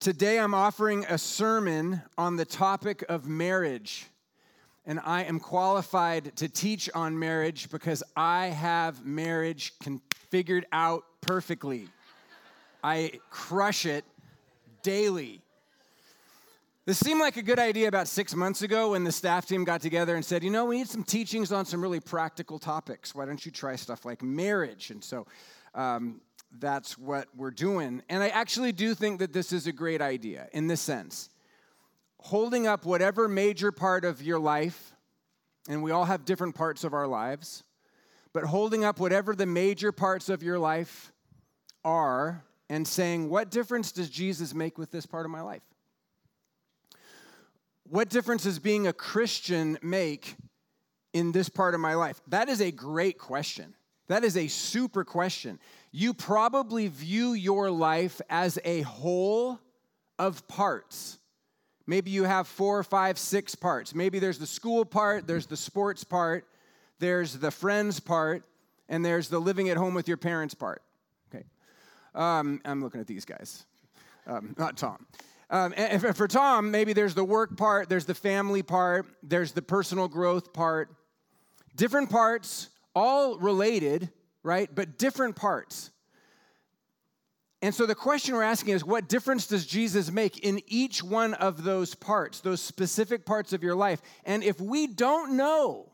Today, I'm offering a sermon on the topic of marriage. And I am qualified to teach on marriage because I have marriage figured out perfectly. I crush it daily. This seemed like a good idea about six months ago when the staff team got together and said, you know, we need some teachings on some really practical topics. Why don't you try stuff like marriage? And so um, that's what we're doing. And I actually do think that this is a great idea in this sense. Holding up whatever major part of your life, and we all have different parts of our lives, but holding up whatever the major parts of your life are and saying, What difference does Jesus make with this part of my life? What difference does being a Christian make in this part of my life? That is a great question. That is a super question. You probably view your life as a whole of parts. Maybe you have four, five, six parts. Maybe there's the school part, there's the sports part, there's the friends part, and there's the living at home with your parents part. Okay. Um, I'm looking at these guys, um, not Tom. Um, and for Tom, maybe there's the work part, there's the family part, there's the personal growth part. Different parts, all related, right? But different parts. And so the question we're asking is what difference does Jesus make in each one of those parts, those specific parts of your life? And if we don't know,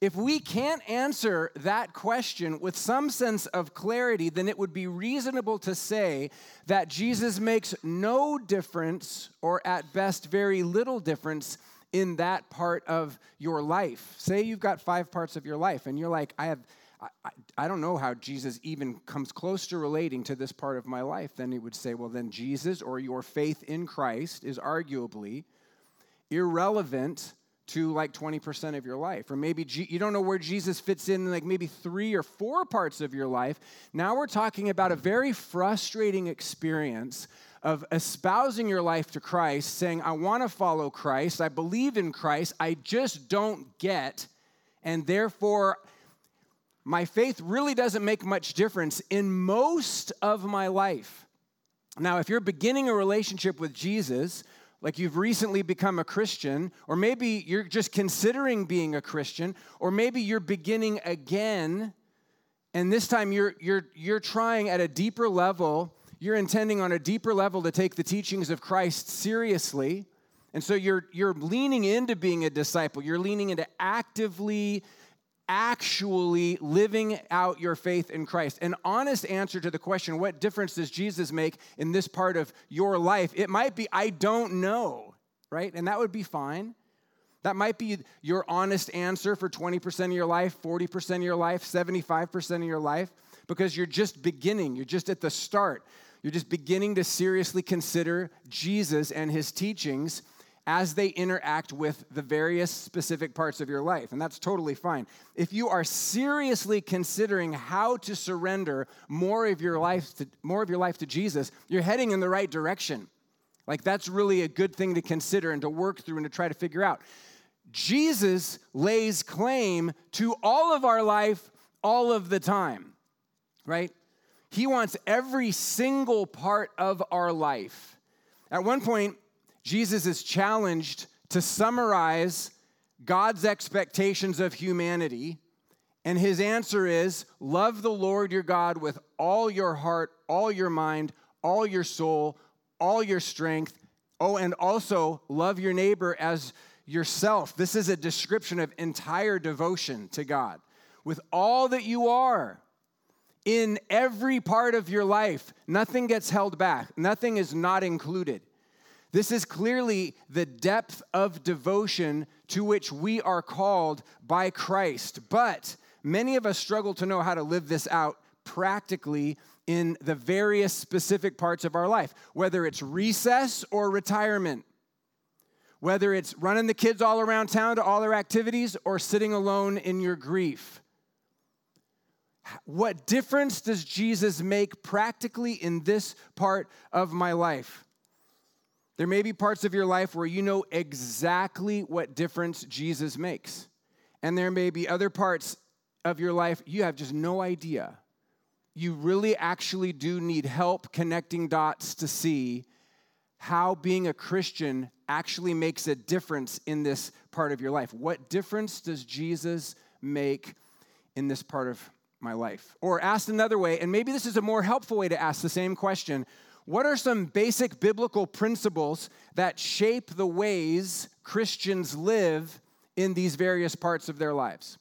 if we can't answer that question with some sense of clarity, then it would be reasonable to say that Jesus makes no difference, or at best, very little difference in that part of your life. Say you've got five parts of your life, and you're like, I have. I, I, don't know how Jesus even comes close to relating to this part of my life. Then he would say, well, then Jesus or your faith in Christ is arguably irrelevant to like 20% of your life. Or maybe G- you don't know where Jesus fits in, like maybe three or four parts of your life. Now we're talking about a very frustrating experience of espousing your life to Christ, saying, I want to follow Christ, I believe in Christ, I just don't get, and therefore, my faith really doesn't make much difference in most of my life. Now, if you're beginning a relationship with Jesus, like you've recently become a Christian, or maybe you're just considering being a Christian, or maybe you're beginning again, and this time you're, you're, you're trying at a deeper level, you're intending on a deeper level to take the teachings of Christ seriously. And so you're, you're leaning into being a disciple, you're leaning into actively actually living out your faith in Christ. An honest answer to the question, what difference does Jesus make in this part of your life? It might be, I don't know, right? And that would be fine. That might be your honest answer for 20% of your life, 40% of your life, 75% of your life, because you're just beginning. You're just at the start. You're just beginning to seriously consider Jesus and his teachings as they interact with the various specific parts of your life. And that's totally fine. If you are seriously considering how to surrender more of your life to, more of your life to Jesus, you're heading in the right direction. Like that's really a good thing to consider and to work through and to try to figure out. Jesus lays claim to all of our life all of the time, right? He wants every single part of our life. At one point, Jesus is challenged to summarize God's expectations of humanity. And his answer is love the Lord your God with all your heart, all your mind, all your soul, all your strength. Oh, and also love your neighbor as yourself. This is a description of entire devotion to God. With all that you are, in every part of your life, nothing gets held back, nothing is not included. This is clearly the depth of devotion to which we are called by Christ. But many of us struggle to know how to live this out practically in the various specific parts of our life, whether it's recess or retirement, whether it's running the kids all around town to all their activities or sitting alone in your grief. What difference does Jesus make practically in this part of my life? There may be parts of your life where you know exactly what difference Jesus makes. And there may be other parts of your life you have just no idea. You really actually do need help connecting dots to see how being a Christian actually makes a difference in this part of your life. What difference does Jesus make in this part of my life? Or asked another way, and maybe this is a more helpful way to ask the same question what are some basic biblical principles that shape the ways Christians live in these various parts of their lives?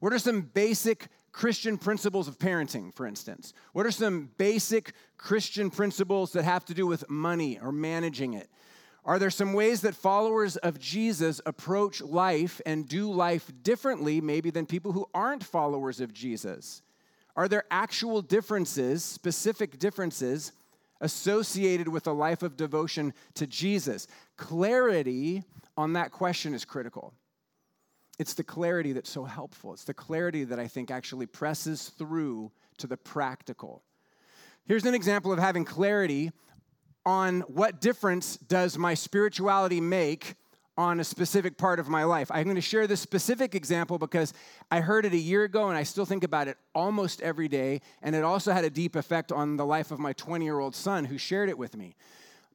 What are some basic Christian principles of parenting, for instance? What are some basic Christian principles that have to do with money or managing it? Are there some ways that followers of Jesus approach life and do life differently, maybe than people who aren't followers of Jesus? Are there actual differences, specific differences, associated with a life of devotion to Jesus? Clarity on that question is critical. It's the clarity that's so helpful. It's the clarity that I think actually presses through to the practical. Here's an example of having clarity on what difference does my spirituality make on a specific part of my life. I'm going to share this specific example because I heard it a year ago and I still think about it almost every day. And it also had a deep effect on the life of my 20 year old son who shared it with me.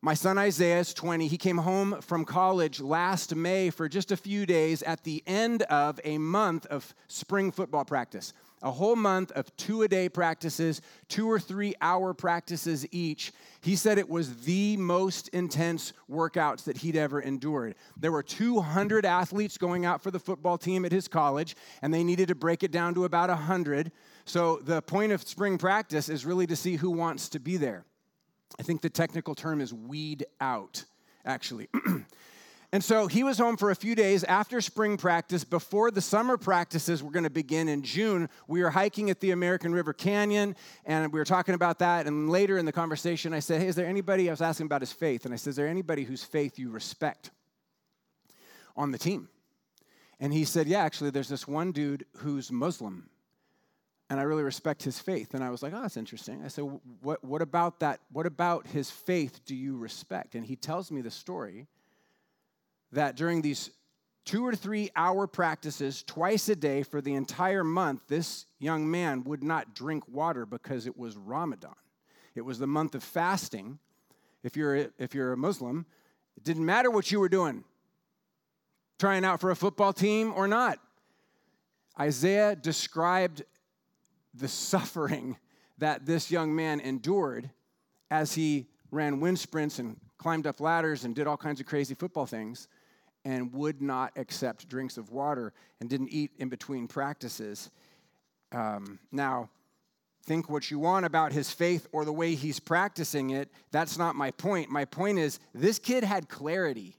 My son Isaiah is 20. He came home from college last May for just a few days at the end of a month of spring football practice a whole month of two a day practices, two or three hour practices each. He said it was the most intense workouts that he'd ever endured. There were 200 athletes going out for the football team at his college, and they needed to break it down to about 100. So the point of spring practice is really to see who wants to be there. I think the technical term is weed out, actually. And so he was home for a few days after spring practice. Before the summer practices were going to begin in June, we were hiking at the American River Canyon and we were talking about that. And later in the conversation, I said, Hey, is there anybody? I was asking about his faith. And I said, Is there anybody whose faith you respect on the team? And he said, Yeah, actually, there's this one dude who's Muslim. And I really respect his faith. And I was like, Oh, that's interesting. I said, What, what about that? What about his faith do you respect? And he tells me the story that during these two or three hour practices twice a day for the entire month, this young man would not drink water because it was Ramadan. It was the month of fasting. If you're a, if you're a Muslim, it didn't matter what you were doing, trying out for a football team or not. Isaiah described the suffering that this young man endured as he ran wind sprints and climbed up ladders and did all kinds of crazy football things and would not accept drinks of water and didn't eat in between practices. Um, now, think what you want about his faith or the way he's practicing it. That's not my point. My point is this kid had clarity.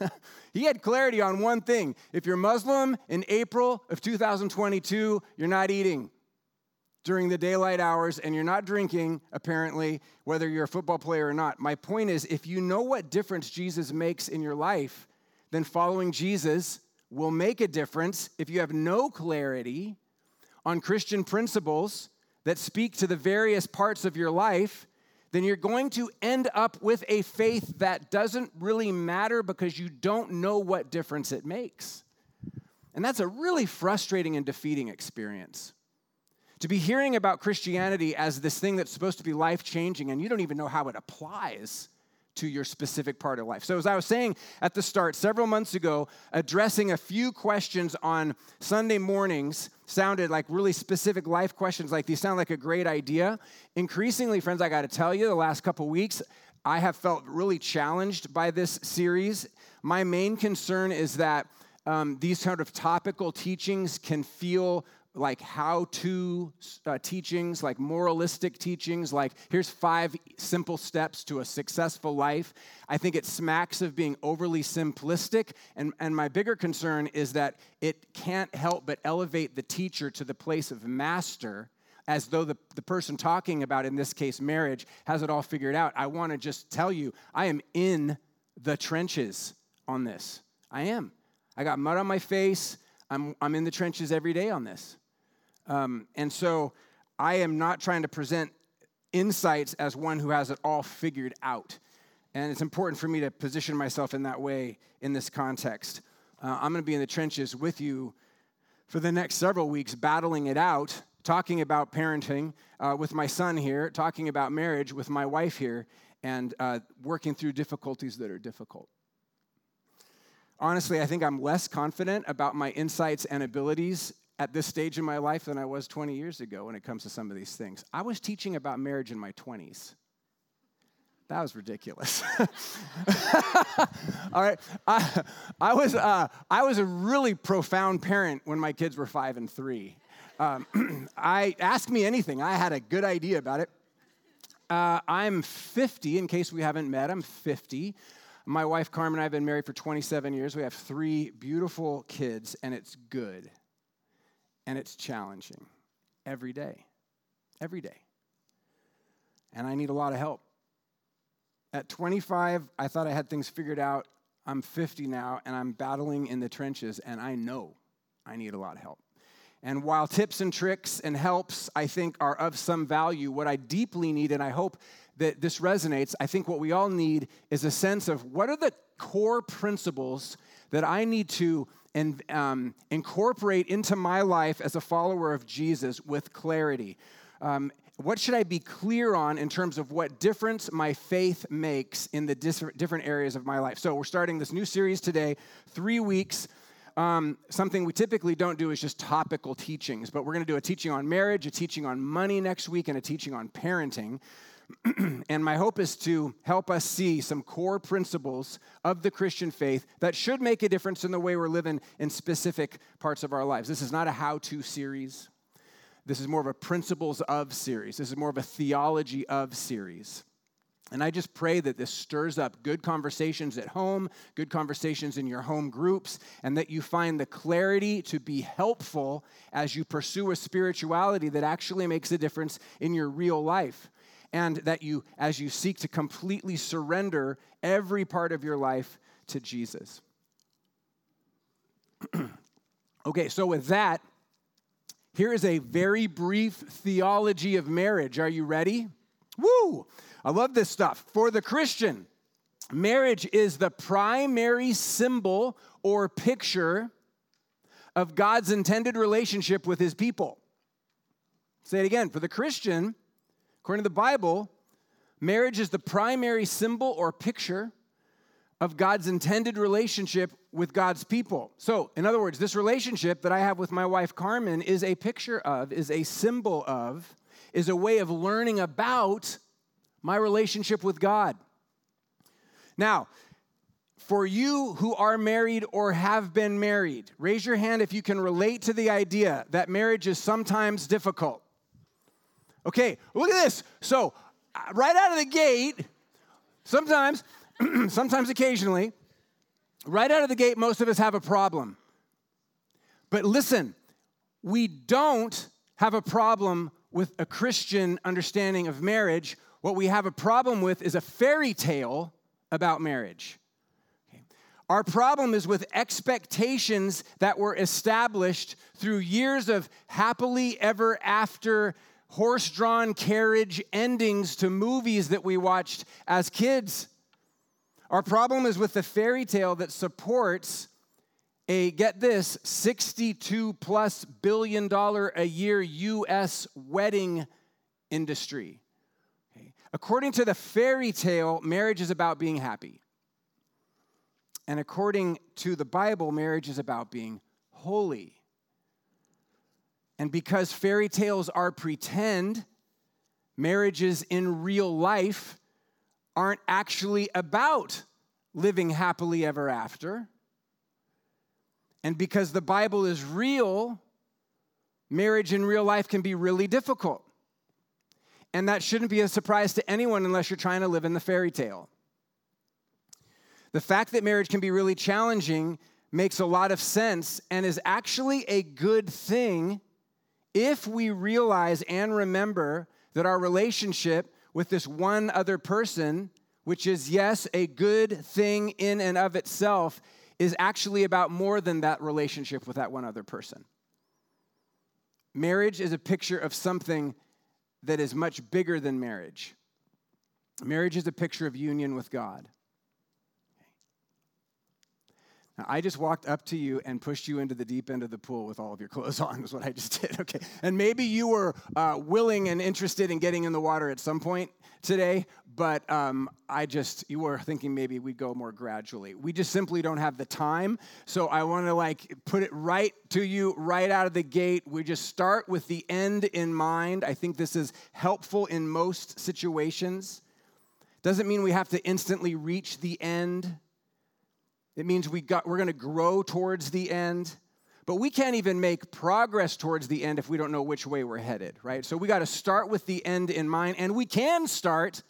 he had clarity on one thing. If you're Muslim in April of 2022, you're not eating during the daylight hours and you're not drinking, apparently, whether you're a football player or not. My point is if you know what difference Jesus makes in your life, then following Jesus will make a difference if you have no clarity on Christian principles that speak to the various parts of your life, then you're going to end up with a faith that doesn't really matter because you don't know what difference it makes. And that's a really frustrating and defeating experience. To be hearing about Christianity as this thing that's supposed to be life changing and you don't even know how it applies to your specific part of life. So, as I was saying at the start, several months ago, addressing a few questions on Sunday mornings sounded like really specific life questions, like these sound like a great idea. Increasingly, friends, I got to tell you, the last couple weeks, I have felt really challenged by this series. My main concern is that um, these sort of topical teachings can feel like how to uh, teachings, like moralistic teachings, like here's five simple steps to a successful life. I think it smacks of being overly simplistic. And, and my bigger concern is that it can't help but elevate the teacher to the place of master as though the, the person talking about, in this case, marriage, has it all figured out. I want to just tell you, I am in the trenches on this. I am. I got mud on my face. I'm, I'm in the trenches every day on this. Um, and so I am not trying to present insights as one who has it all figured out. And it's important for me to position myself in that way in this context. Uh, I'm going to be in the trenches with you for the next several weeks, battling it out talking about parenting uh, with my son here, talking about marriage with my wife here, and uh, working through difficulties that are difficult. Honestly, I think I'm less confident about my insights and abilities at this stage in my life than I was 20 years ago when it comes to some of these things. I was teaching about marriage in my 20s. That was ridiculous. All right, I, I was uh, I was a really profound parent when my kids were five and three. Um, I ask me anything. I had a good idea about it. Uh, I'm 50. In case we haven't met, I'm 50. My wife Carmen and I have been married for 27 years. We have three beautiful kids, and it's good, and it's challenging every day, every day. And I need a lot of help. At 25, I thought I had things figured out. I'm 50 now, and I'm battling in the trenches, and I know I need a lot of help. And while tips and tricks and helps, I think, are of some value, what I deeply need, and I hope that this resonates, I think what we all need is a sense of what are the core principles that I need to and, um, incorporate into my life as a follower of Jesus with clarity. Um, what should I be clear on in terms of what difference my faith makes in the different areas of my life? So, we're starting this new series today, three weeks. Um, something we typically don't do is just topical teachings, but we're going to do a teaching on marriage, a teaching on money next week, and a teaching on parenting. and my hope is to help us see some core principles of the Christian faith that should make a difference in the way we're living in specific parts of our lives. This is not a how to series. This is more of a principles of series. This is more of a theology of series. And I just pray that this stirs up good conversations at home, good conversations in your home groups, and that you find the clarity to be helpful as you pursue a spirituality that actually makes a difference in your real life. And that you, as you seek to completely surrender every part of your life to Jesus. okay, so with that, here is a very brief theology of marriage. Are you ready? Woo! I love this stuff. For the Christian, marriage is the primary symbol or picture of God's intended relationship with his people. Say it again. For the Christian, according to the Bible, marriage is the primary symbol or picture of God's intended relationship with God's people. So, in other words, this relationship that I have with my wife Carmen is a picture of, is a symbol of, is a way of learning about my relationship with God. Now, for you who are married or have been married, raise your hand if you can relate to the idea that marriage is sometimes difficult. Okay, look at this. So, uh, right out of the gate, sometimes sometimes occasionally, right out of the gate, most of us have a problem. But listen, we don't have a problem with a Christian understanding of marriage. What we have a problem with is a fairy tale about marriage. Our problem is with expectations that were established through years of happily ever after horse drawn carriage endings to movies that we watched as kids. Our problem is with the fairy tale that supports a, get this, 62 plus billion dollar a year US wedding industry. Okay. According to the fairy tale, marriage is about being happy. And according to the Bible, marriage is about being holy. And because fairy tales are pretend, marriages in real life aren't actually about living happily ever after. And because the Bible is real, marriage in real life can be really difficult. And that shouldn't be a surprise to anyone unless you're trying to live in the fairy tale. The fact that marriage can be really challenging makes a lot of sense and is actually a good thing if we realize and remember that our relationship with this one other person, which is, yes, a good thing in and of itself, is actually about more than that relationship with that one other person. Marriage is a picture of something that is much bigger than marriage. Marriage is a picture of union with God. I just walked up to you and pushed you into the deep end of the pool with all of your clothes on, is what I just did. Okay. And maybe you were uh, willing and interested in getting in the water at some point today, but um, I just, you were thinking maybe we'd go more gradually. We just simply don't have the time. So I want to like put it right to you right out of the gate. We just start with the end in mind. I think this is helpful in most situations. Doesn't mean we have to instantly reach the end it means we got, we're going to grow towards the end. But we can't even make progress towards the end if we don't know which way we're headed, right? So we got to start with the end in mind. And we can start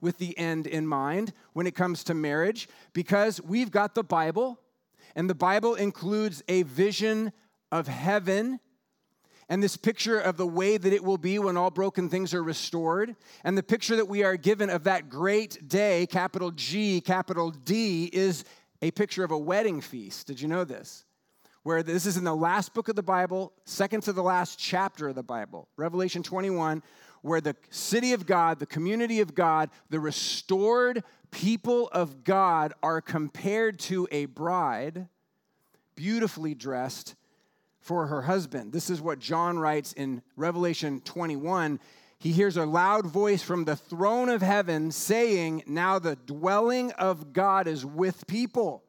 with the end in mind when it comes to marriage because we've got the Bible. And the Bible includes a vision of heaven and this picture of the way that it will be when all broken things are restored, and the picture that we are given of that great day, capital G, capital D, is a picture of a wedding feast. Did you know this? Where this is in the last book of the Bible, second to the last chapter of the Bible, Revelation 21, where the city of God, the community of God, the restored people of God are compared to a bride beautifully dressed for her husband. This is what John writes in Revelation 21 he hears a loud voice from the throne of heaven saying, Now the dwelling of God is with people,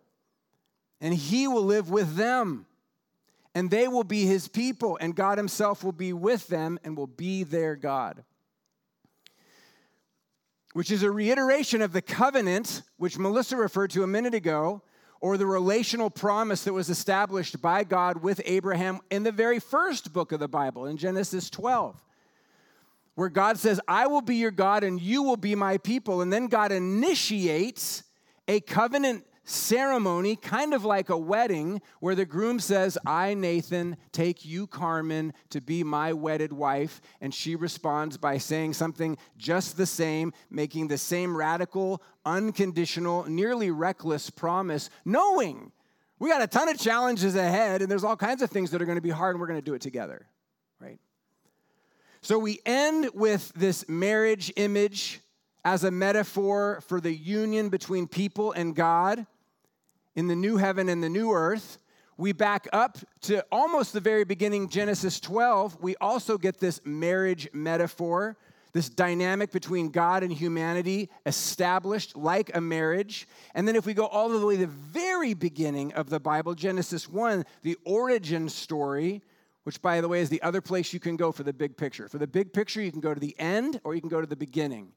and he will live with them, and they will be his people, and God himself will be with them and will be their God. Which is a reiteration of the covenant, which Melissa referred to a minute ago, or the relational promise that was established by God with Abraham in the very first book of the Bible, in Genesis 12 where God says, I will be your God and you will be my people. And then God initiates a covenant ceremony, kind of like a wedding, where the groom says, I, Nathan, take you, Carmen, to be my wedded wife. And she responds by saying something just the same, making the same radical, unconditional, nearly reckless promise, knowing we got a ton of challenges ahead and there's all kinds of things that are going to be hard and we're going to do it together, right? So we end with this marriage image as a metaphor for the union between people and God in the new heaven and the new earth. We back up to almost the very beginning, Genesis 12. We also get this marriage metaphor, this dynamic between God and humanity established like a marriage. And then, if we go all the way to the very beginning of the Bible, Genesis 1, the origin story which, by the way, is the other place you can go for the big picture. For the big picture, you can go to the end or you can go to the beginning.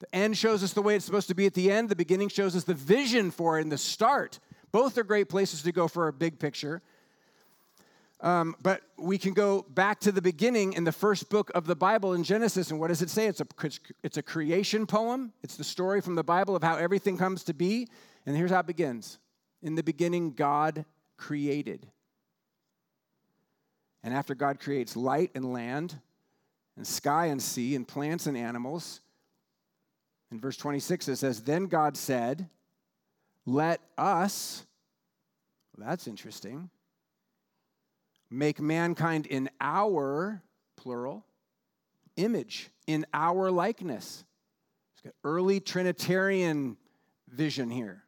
The end shows us the way it's supposed to be at the end, the beginning shows us the vision for it in the start. Both are great places to go for a big picture. Um, but we can go back to the beginning in the first book of the Bible in Genesis, and what does it say? It's a, it's a creation poem. It's the story from the Bible of how everything comes to be. And here's how it begins In the beginning, God created. And after God creates light and land, and sky and sea, and plants and animals, in verse 26 it says, Then God said, Let us, well, that's interesting, make mankind in our, plural, image, in our likeness. It's got early Trinitarian vision here.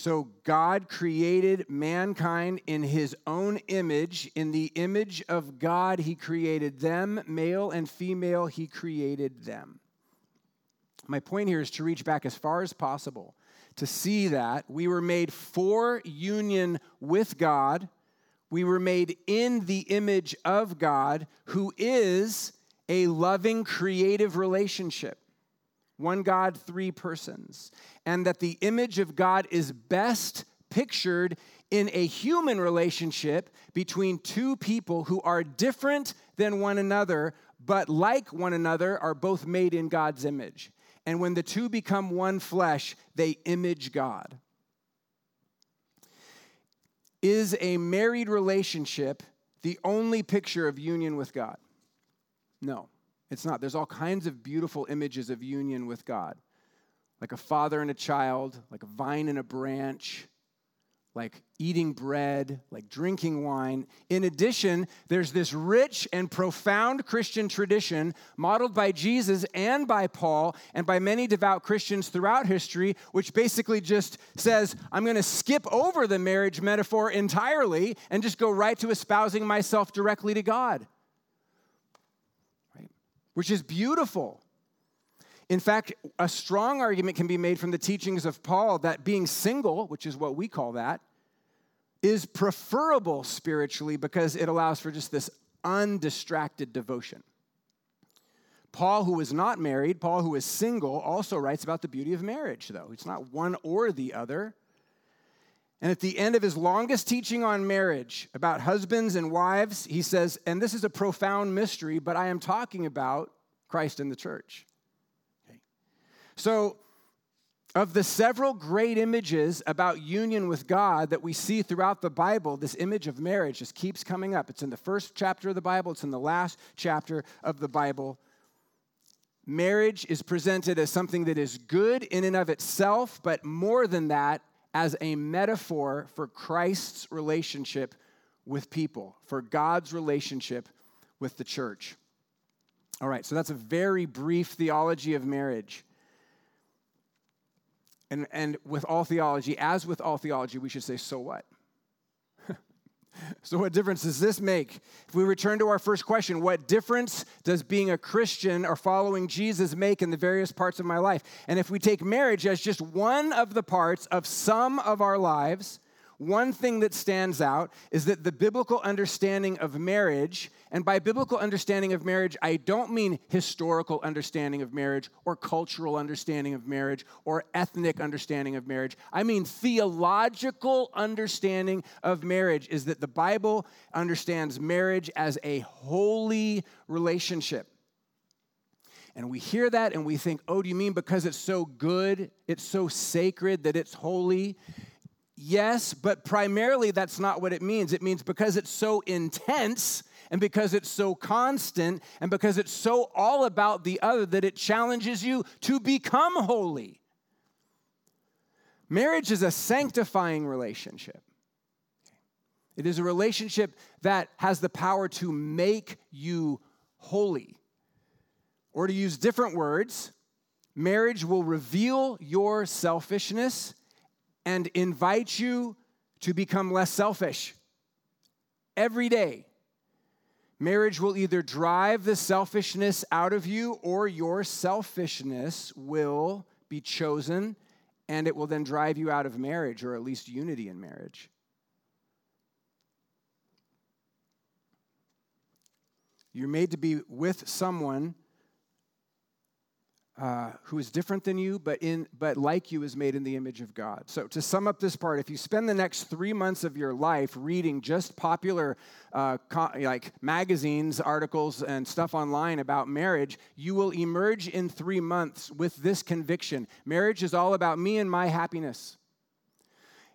So God created mankind in his own image. In the image of God, he created them, male and female, he created them. My point here is to reach back as far as possible to see that we were made for union with God. We were made in the image of God, who is a loving, creative relationship one God, three persons, and that the image of God is best pictured in a human relationship between two people who are different than one another, but like one another, are both made in God's image. And when the two become one flesh, they image God. Is a married relationship the only picture of union with God? No. It's not. There's all kinds of beautiful images of union with God, like a father and a child, like a vine and a branch, like eating bread, like drinking wine. In addition, there's this rich and profound Christian tradition modeled by Jesus and by Paul and by many devout Christians throughout history, which basically just says, I'm going to skip over the marriage metaphor entirely and just go right to espousing myself directly to God. Which is beautiful. In fact, a strong argument can be made from the teachings of Paul that being single, which is what we call that, is preferable spiritually because it allows for just this undistracted devotion. Paul, who was not married, Paul, who is single, also writes about the beauty of marriage, though. It's not one or the other. And at the end of his longest teaching on marriage about husbands and wives, he says, and this is a profound mystery, but I am talking about Christ and the church. So, of the several great images about union with God that we see throughout the Bible, this image of marriage just keeps coming up. It's in the first chapter of the Bible, it's in the last chapter of the Bible. Marriage is presented as something that is good in and of itself, but more than that, as a metaphor for Christ's relationship with people, for God's relationship with the church. All right, so that's a very brief theology of marriage. And, and with all theology, as with all theology, we should say, so what? so, what difference does this make? If we return to our first question, what difference does being a Christian or following Jesus make in the various parts of my life? And if we take marriage as just one of the parts of some of our lives, one thing that stands out is that the biblical understanding of marriage, and by biblical understanding of marriage, I don't mean historical understanding of marriage or cultural understanding of marriage or ethnic understanding of marriage. I mean theological understanding of marriage is that the Bible understands marriage as a holy relationship. And we hear that and we think, oh, do you mean because it's so good, it's so sacred that it's holy? Yes, but primarily that's not what it means. It means because it's so intense and because it's so constant and because it's so all about the other that it challenges you to become holy. Marriage is a sanctifying relationship. It is a relationship that has the power to make you holy. Or to use different words, marriage will reveal your selfishness and invite you to become less selfish every day. Marriage will either drive the selfishness out of you or your selfishness will be chosen and it will then drive you out of marriage or at least unity in marriage. You're made to be with someone uh, who is different than you, but in but like you is made in the image of God. So to sum up this part, if you spend the next three months of your life reading just popular uh, co- like magazines, articles, and stuff online about marriage, you will emerge in three months with this conviction: marriage is all about me and my happiness.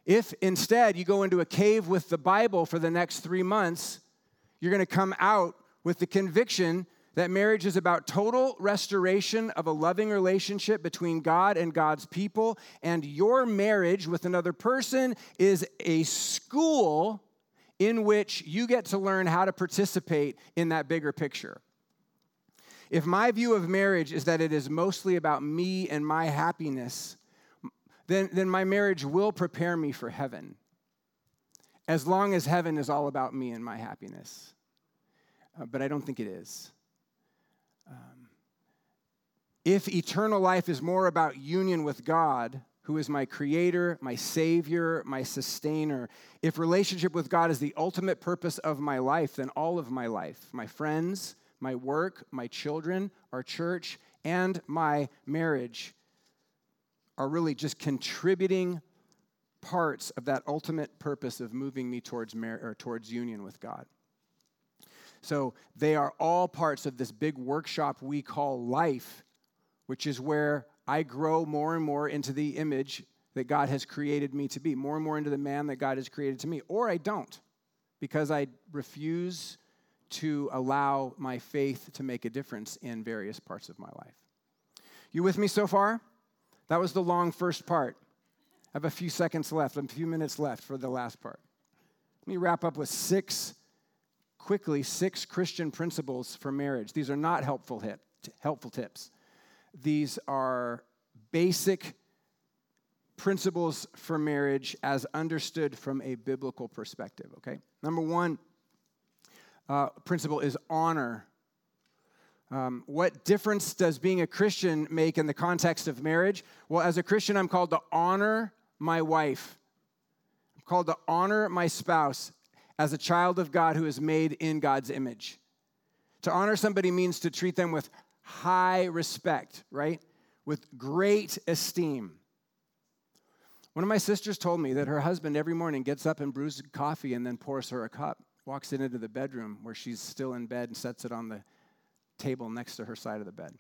If instead you go into a cave with the Bible for the next three months, you're going to come out with the conviction that marriage is about total restoration of a loving relationship between God and God's people, and your marriage with another person is a school in which you get to learn how to participate in that bigger picture. If my view of marriage is that it is mostly about me and my happiness, then, then my marriage will prepare me for heaven, as long as heaven is all about me and my happiness. Uh, but I don't think it is. Um, if eternal life is more about union with God, who is my creator, my savior, my sustainer, if relationship with God is the ultimate purpose of my life, then all of my life, my friends, my work, my children, our church, and my marriage are really just contributing parts of that ultimate purpose of moving me towards mar- or towards union with God. So they are all parts of this big workshop we call life, which is where I grow more and more into the image that God has created me to be, more and more into the man that God has created to me. Or I don't, because I refuse to allow my faith to make a difference in various parts of my life. You with me so far? That was the long first part. I have a few seconds left, a few minutes left for the last part. Let me wrap up with six, quickly, six Christian principles for marriage. These are not helpful, hip, helpful tips. These are basic principles for marriage as understood from a biblical perspective, okay? Number one uh, principle is honor. Um, what difference does being a Christian make in the context of marriage? Well, as a Christian, I'm called to honor my wife. I'm called to honor my spouse as a child of God who is made in God's image. To honor somebody means to treat them with high respect, right? With great esteem. One of my sisters told me that her husband every morning gets up and brews coffee and then pours her a cup, walks it into the bedroom where she's still in bed and sets it on the table next to her side of the bed.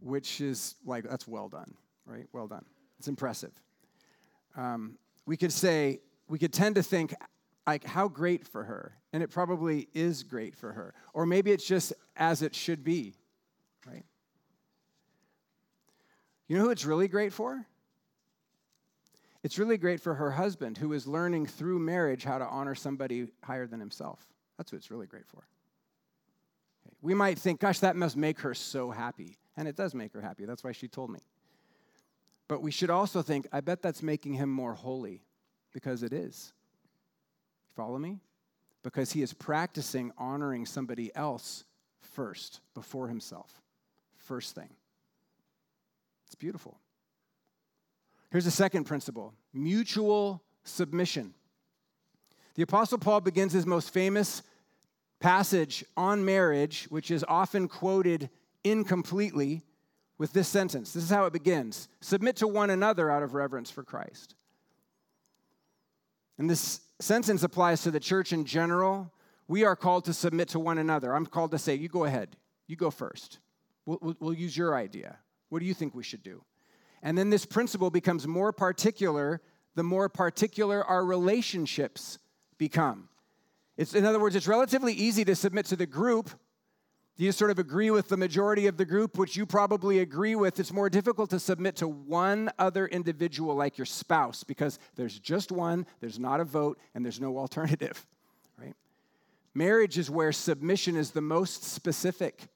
Which is like, that's well done, right? Well done. It's impressive. Um, we could say, we could tend to think, like, how great for her. And it probably is great for her. Or maybe it's just as it should be, right? You know who it's really great for? It's really great for her husband, who is learning through marriage how to honor somebody higher than himself. That's what it's really great for. Okay. We might think, gosh, that must make her so happy. And it does make her happy. That's why she told me. But we should also think, I bet that's making him more holy, because it is. Follow me? Because he is practicing honoring somebody else first, before himself. First thing. It's beautiful. Here's the second principle mutual submission. The Apostle Paul begins his most famous passage on marriage, which is often quoted incompletely, with this sentence. This is how it begins Submit to one another out of reverence for Christ. And this sentence applies to the church in general. We are called to submit to one another. I'm called to say, You go ahead, you go first. We'll, we'll, we'll use your idea. What do you think we should do? And then this principle becomes more particular the more particular our relationships become. It's, in other words, it's relatively easy to submit to the group. Do you sort of agree with the majority of the group, which you probably agree with. It's more difficult to submit to one other individual like your spouse because there's just one, there's not a vote, and there's no alternative, right? Marriage is where submission is the most specific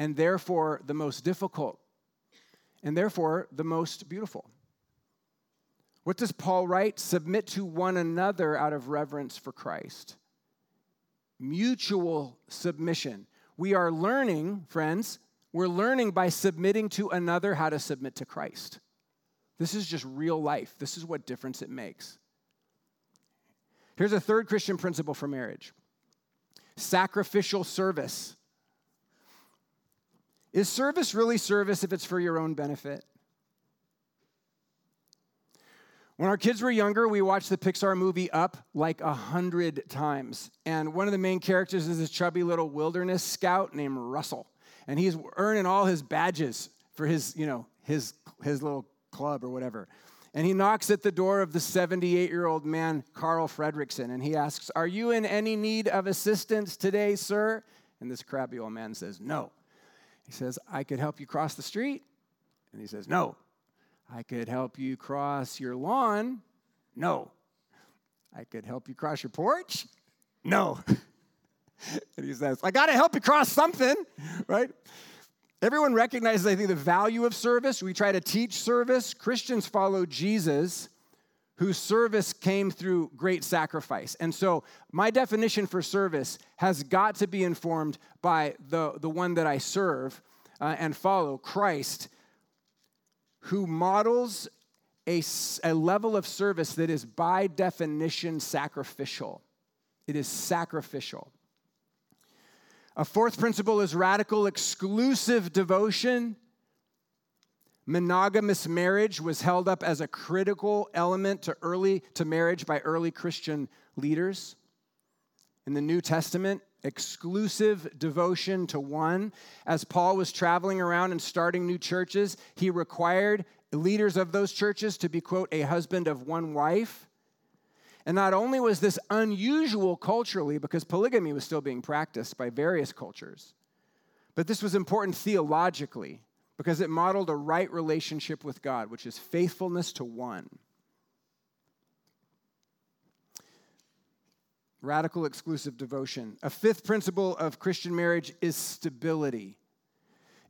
and therefore the most difficult and therefore the most beautiful. What does Paul write? Submit to one another out of reverence for Christ. Mutual submission. We are learning, friends, we're learning by submitting to another how to submit to Christ. This is just real life. This is what difference it makes. Here's a third Christian principle for marriage sacrificial service. Is service really service if it's for your own benefit? When our kids were younger, we watched the Pixar movie Up like a hundred times. And one of the main characters is this chubby little wilderness scout named Russell. And he's earning all his badges for his, you know, his, his little club or whatever. And he knocks at the door of the 78 year old man, Carl Fredricksen, and he asks, Are you in any need of assistance today, sir? And this crabby old man says, No. He says, I could help you cross the street. And he says, No. I could help you cross your lawn. No. I could help you cross your porch. No. and he says, I got to help you cross something, right? Everyone recognizes, I think, the value of service. We try to teach service. Christians follow Jesus whose service came through great sacrifice. And so, my definition for service has got to be informed by the, the one that I serve uh, and follow, Christ, who models a, a level of service that is by definition sacrificial. It is sacrificial. A fourth principle is radical exclusive devotion. Monogamous marriage was held up as a critical element to early to marriage by early Christian leaders. In the New Testament, exclusive devotion to one. As Paul was traveling around and starting new churches, he required leaders of those churches to be, quote, a husband of one wife. And not only was this unusual culturally, because polygamy was still being practiced by various cultures, but this was important theologically because it modeled a right relationship with God, which is faithfulness to one. Radical exclusive devotion. A fifth principle of Christian marriage is stability.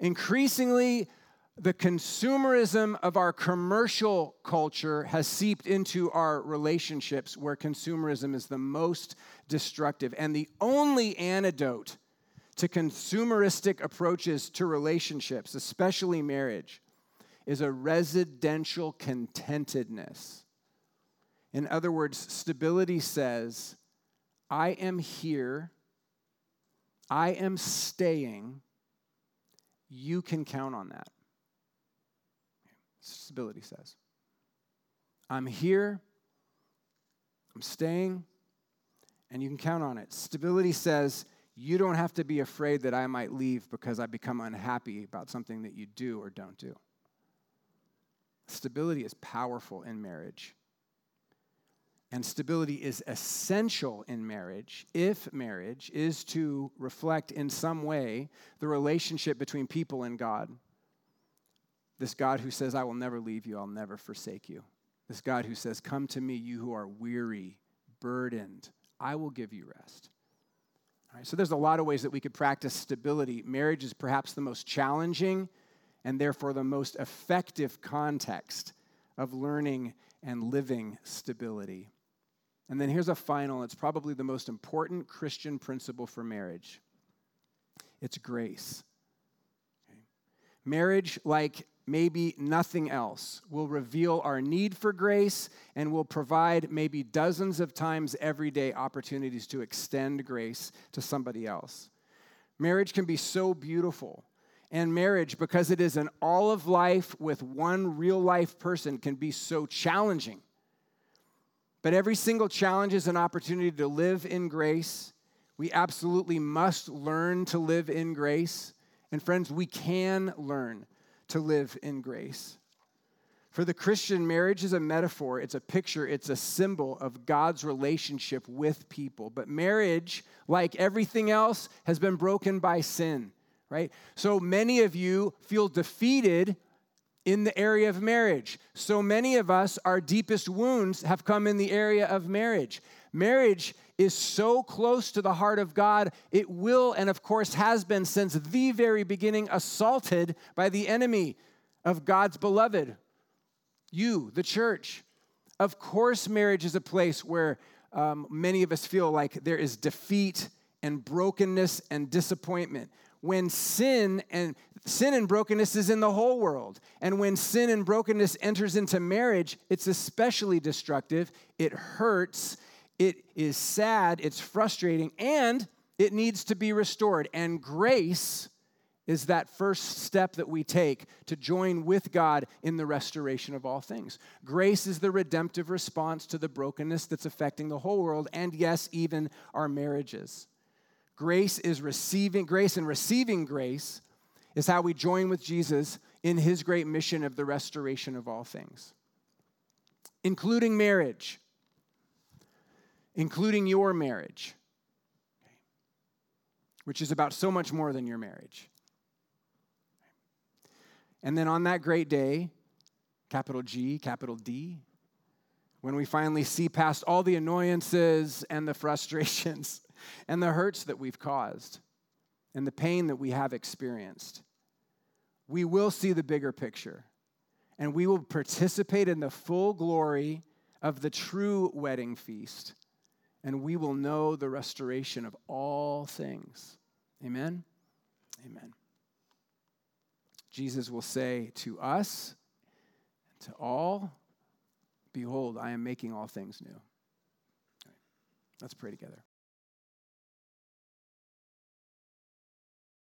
Increasingly, the consumerism of our commercial culture has seeped into our relationships where consumerism is the most destructive. And the only antidote to consumeristic approaches to relationships, especially marriage, is a residential contentedness. In other words, stability says, I am here, I am staying, you can count on that. Stability says, I'm here, I'm staying, and you can count on it. Stability says, you don't have to be afraid that I might leave because I become unhappy about something that you do or don't do. Stability is powerful in marriage. And stability is essential in marriage if marriage is to reflect in some way the relationship between people and God. This God who says, I will never leave you, I'll never forsake you. This God who says, Come to me, you who are weary, burdened, I will give you rest. All right, so there's a lot of ways that we could practice stability. Marriage is perhaps the most challenging and therefore the most effective context of learning and living stability. And then here's a final, it's probably the most important Christian principle for marriage it's grace. Okay. Marriage, like maybe nothing else, will reveal our need for grace and will provide maybe dozens of times every day opportunities to extend grace to somebody else. Marriage can be so beautiful. And marriage, because it is an all of life with one real life person, can be so challenging. But every single challenge is an opportunity to live in grace. We absolutely must learn to live in grace. And friends, we can learn to live in grace. For the Christian, marriage is a metaphor, it's a picture, it's a symbol of God's relationship with people. But marriage, like everything else, has been broken by sin, right? So many of you feel defeated in the area of marriage. So many of us, our deepest wounds have come in the area of marriage. Marriage is so close to the heart of God, it will, and of course has been since the very beginning, assaulted by the enemy of God's beloved, you, the church. Of course, marriage is a place where um, many of us feel like there is defeat and brokenness and disappointment when sin and sin and brokenness is in the whole world. And when sin and brokenness enters into marriage, it's especially destructive. It hurts, it is sad, it's frustrating, and it needs to be restored. And grace is that first step that we take to join with God in the restoration of all things. Grace is the redemptive response to the brokenness that's affecting the whole world, and yes, even our marriages. Grace is receiving grace and receiving grace is how we join with Jesus in his great mission of the restoration of all things, including marriage, including your marriage, which is about so much more than your marriage. And then on that great day, capital G, capital D, when we finally see past all the annoyances and the frustrations and the hurts that we've caused and the pain that we have experienced, we will see the bigger picture and we will participate in the full glory of the true wedding feast and we will know the restoration of all things. Amen? Amen. Jesus will say to us, to all, Behold, I am making all things new. Let's pray together.